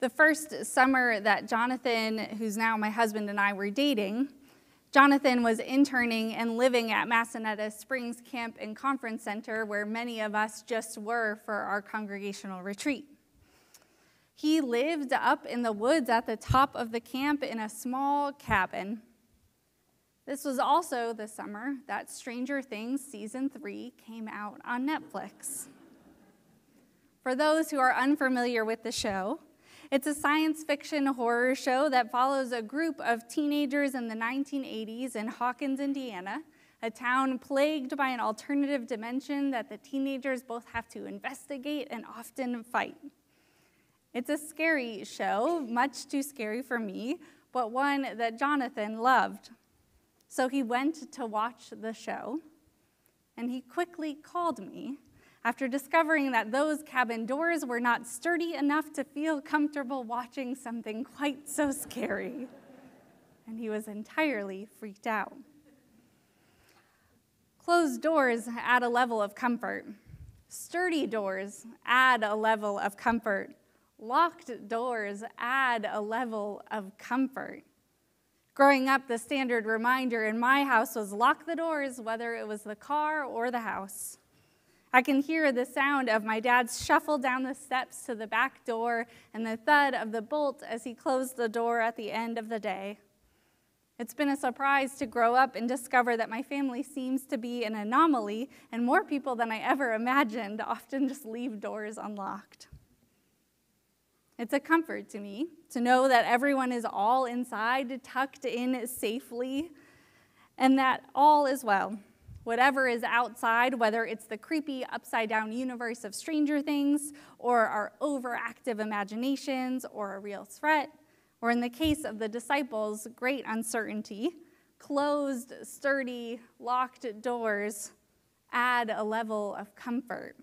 The first summer that Jonathan, who's now my husband, and I were dating, Jonathan was interning and living at Massanetta Springs Camp and Conference Center, where many of us just were for our congregational retreat. He lived up in the woods at the top of the camp in a small cabin. This was also the summer that Stranger Things Season 3 came out on Netflix. For those who are unfamiliar with the show, it's a science fiction horror show that follows a group of teenagers in the 1980s in Hawkins, Indiana, a town plagued by an alternative dimension that the teenagers both have to investigate and often fight. It's a scary show, much too scary for me, but one that Jonathan loved. So he went to watch the show, and he quickly called me after discovering that those cabin doors were not sturdy enough to feel comfortable watching something quite so scary. And he was entirely freaked out. Closed doors add a level of comfort. Sturdy doors add a level of comfort. Locked doors add a level of comfort. Growing up, the standard reminder in my house was lock the doors, whether it was the car or the house. I can hear the sound of my dad's shuffle down the steps to the back door and the thud of the bolt as he closed the door at the end of the day. It's been a surprise to grow up and discover that my family seems to be an anomaly, and more people than I ever imagined often just leave doors unlocked. It's a comfort to me to know that everyone is all inside, tucked in safely, and that all is well whatever is outside, whether it's the creepy upside down universe of Stranger Things, or our overactive imaginations, or a real threat, or in the case of the disciples, great uncertainty, closed, sturdy, locked doors add a level of comfort.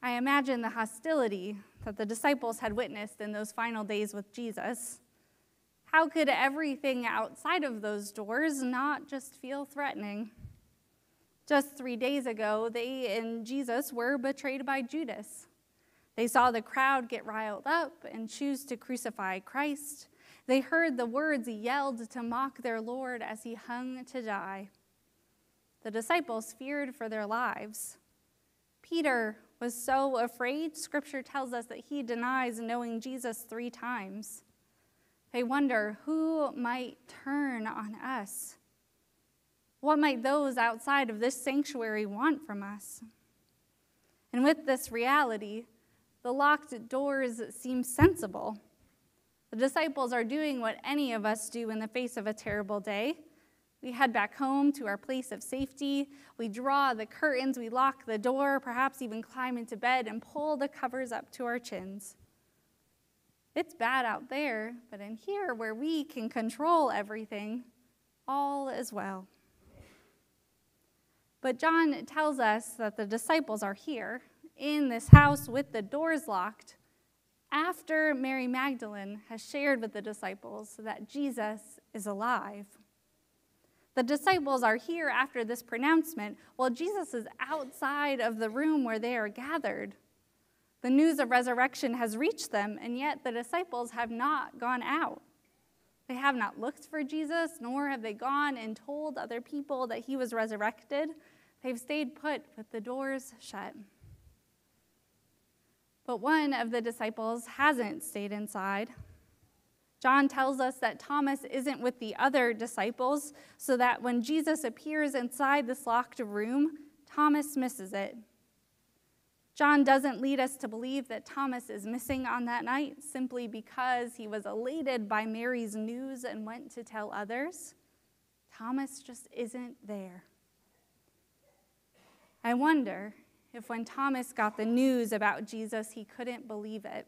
I imagine the hostility that the disciples had witnessed in those final days with Jesus how could everything outside of those doors not just feel threatening? Just three days ago, they and Jesus were betrayed by Judas. They saw the crowd get riled up and choose to crucify Christ. They heard the words yelled to mock their Lord as he hung to die. The disciples feared for their lives. Peter was so afraid, scripture tells us that he denies knowing Jesus three times. They wonder who might turn on us. What might those outside of this sanctuary want from us? And with this reality, the locked doors seem sensible. The disciples are doing what any of us do in the face of a terrible day. We head back home to our place of safety. We draw the curtains, we lock the door, perhaps even climb into bed and pull the covers up to our chins. It's bad out there, but in here, where we can control everything, all is well. But John tells us that the disciples are here in this house with the doors locked after Mary Magdalene has shared with the disciples that Jesus is alive. The disciples are here after this pronouncement while Jesus is outside of the room where they are gathered. The news of resurrection has reached them, and yet the disciples have not gone out. They have not looked for Jesus, nor have they gone and told other people that he was resurrected. They've stayed put with the doors shut. But one of the disciples hasn't stayed inside. John tells us that Thomas isn't with the other disciples, so that when Jesus appears inside this locked room, Thomas misses it. John doesn't lead us to believe that Thomas is missing on that night simply because he was elated by Mary's news and went to tell others. Thomas just isn't there. I wonder if when Thomas got the news about Jesus, he couldn't believe it.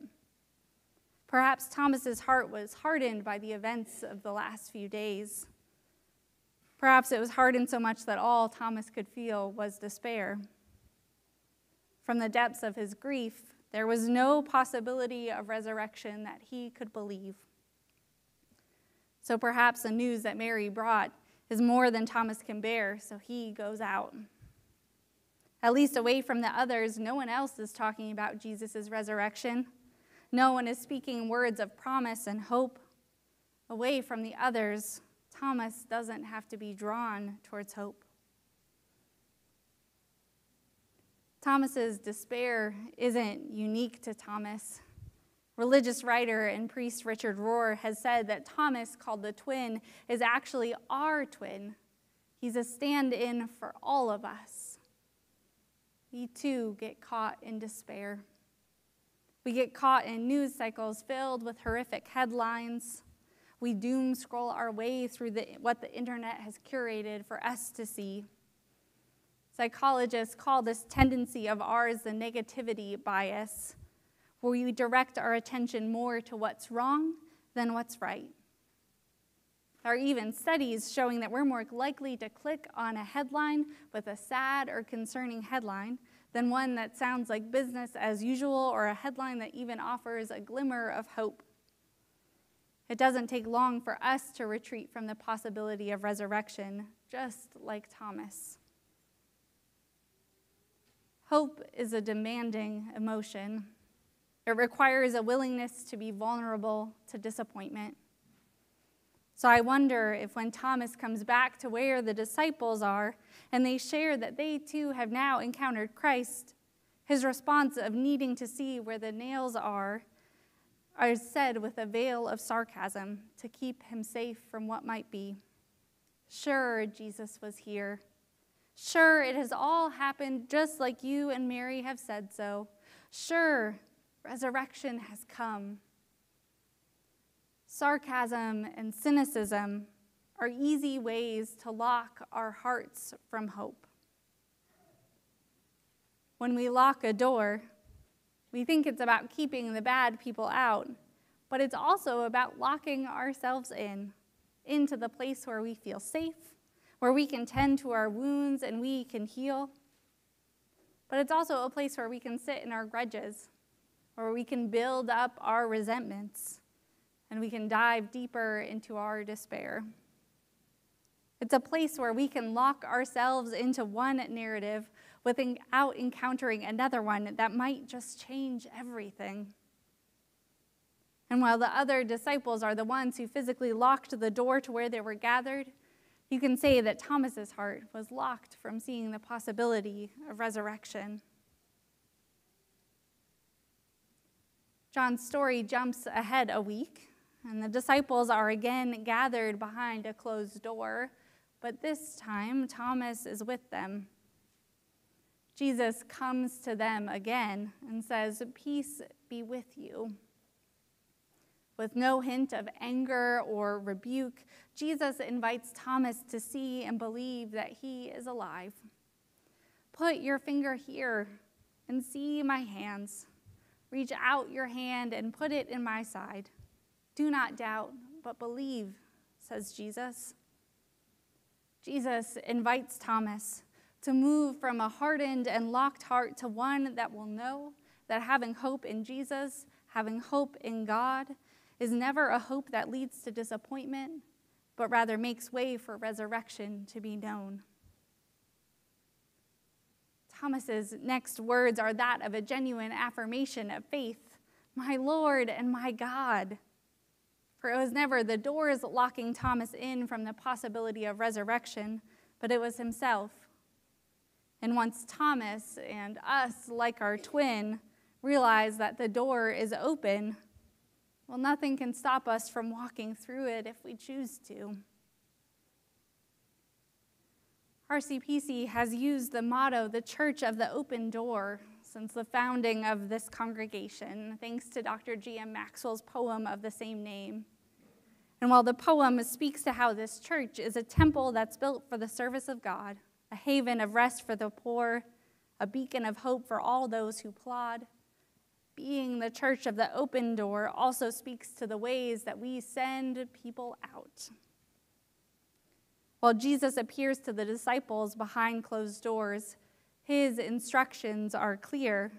Perhaps Thomas's heart was hardened by the events of the last few days. Perhaps it was hardened so much that all Thomas could feel was despair. From the depths of his grief, there was no possibility of resurrection that he could believe. So perhaps the news that Mary brought is more than Thomas can bear, so he goes out. At least away from the others, no one else is talking about Jesus' resurrection. No one is speaking words of promise and hope. Away from the others, Thomas doesn't have to be drawn towards hope. Thomas's despair isn't unique to Thomas. Religious writer and priest Richard Rohr has said that Thomas, called the twin, is actually our twin. He's a stand in for all of us. We too get caught in despair. We get caught in news cycles filled with horrific headlines. We doom scroll our way through the, what the internet has curated for us to see. Psychologists call this tendency of ours the negativity bias, where we direct our attention more to what's wrong than what's right. There are even studies showing that we're more likely to click on a headline with a sad or concerning headline than one that sounds like business as usual or a headline that even offers a glimmer of hope. It doesn't take long for us to retreat from the possibility of resurrection, just like Thomas. Hope is a demanding emotion. It requires a willingness to be vulnerable to disappointment. So I wonder if when Thomas comes back to where the disciples are and they share that they too have now encountered Christ, his response of needing to see where the nails are are said with a veil of sarcasm to keep him safe from what might be. Sure, Jesus was here. Sure, it has all happened just like you and Mary have said so. Sure, resurrection has come. Sarcasm and cynicism are easy ways to lock our hearts from hope. When we lock a door, we think it's about keeping the bad people out, but it's also about locking ourselves in, into the place where we feel safe where we can tend to our wounds and we can heal. But it's also a place where we can sit in our grudges, where we can build up our resentments, and we can dive deeper into our despair. It's a place where we can lock ourselves into one narrative without encountering another one that might just change everything. And while the other disciples are the ones who physically locked the door to where they were gathered, you can say that Thomas's heart was locked from seeing the possibility of resurrection. John's story jumps ahead a week, and the disciples are again gathered behind a closed door, but this time Thomas is with them. Jesus comes to them again and says, Peace be with you. With no hint of anger or rebuke, Jesus invites Thomas to see and believe that he is alive. Put your finger here and see my hands. Reach out your hand and put it in my side. Do not doubt, but believe, says Jesus. Jesus invites Thomas to move from a hardened and locked heart to one that will know that having hope in Jesus, having hope in God, is never a hope that leads to disappointment, but rather makes way for resurrection to be known. Thomas's next words are that of a genuine affirmation of faith, my Lord and my God. For it was never the doors locking Thomas in from the possibility of resurrection, but it was himself. And once Thomas and us, like our twin, realize that the door is open, well, nothing can stop us from walking through it if we choose to. RCPC has used the motto, the Church of the Open Door, since the founding of this congregation, thanks to Dr. G.M. Maxwell's poem of the same name. And while the poem speaks to how this church is a temple that's built for the service of God, a haven of rest for the poor, a beacon of hope for all those who plod, being the church of the open door also speaks to the ways that we send people out. While Jesus appears to the disciples behind closed doors, his instructions are clear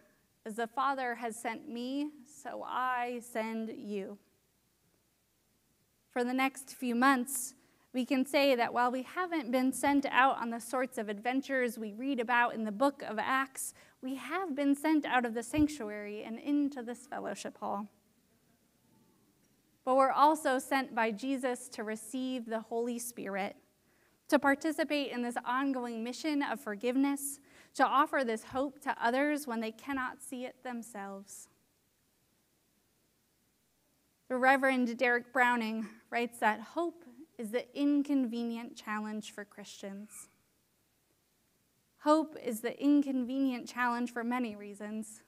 As the Father has sent me, so I send you. For the next few months, we can say that while we haven't been sent out on the sorts of adventures we read about in the book of Acts, we have been sent out of the sanctuary and into this fellowship hall. But we're also sent by Jesus to receive the Holy Spirit, to participate in this ongoing mission of forgiveness, to offer this hope to others when they cannot see it themselves. The Reverend Derek Browning writes that hope is the inconvenient challenge for Christians. Hope is the inconvenient challenge for many reasons,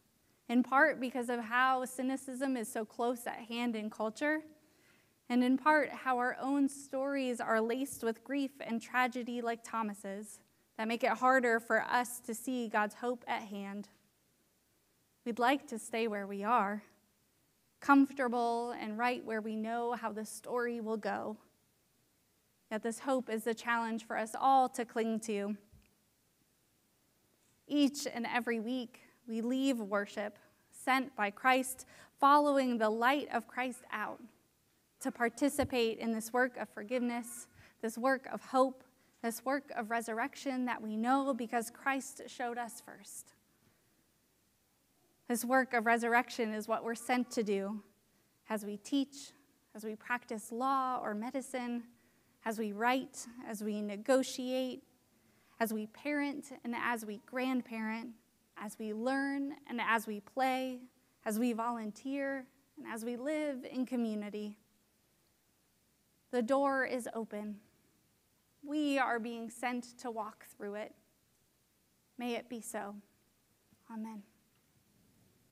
in part because of how cynicism is so close at hand in culture, and in part how our own stories are laced with grief and tragedy like Thomas's that make it harder for us to see God's hope at hand. We'd like to stay where we are, comfortable and right where we know how the story will go. Yet this hope is a challenge for us all to cling to. Each and every week, we leave worship sent by Christ, following the light of Christ out to participate in this work of forgiveness, this work of hope, this work of resurrection that we know because Christ showed us first. This work of resurrection is what we're sent to do as we teach, as we practice law or medicine as we write, as we negotiate, as we parent, and as we grandparent, as we learn, and as we play, as we volunteer, and as we live in community. The door is open. We are being sent to walk through it. May it be so. Amen.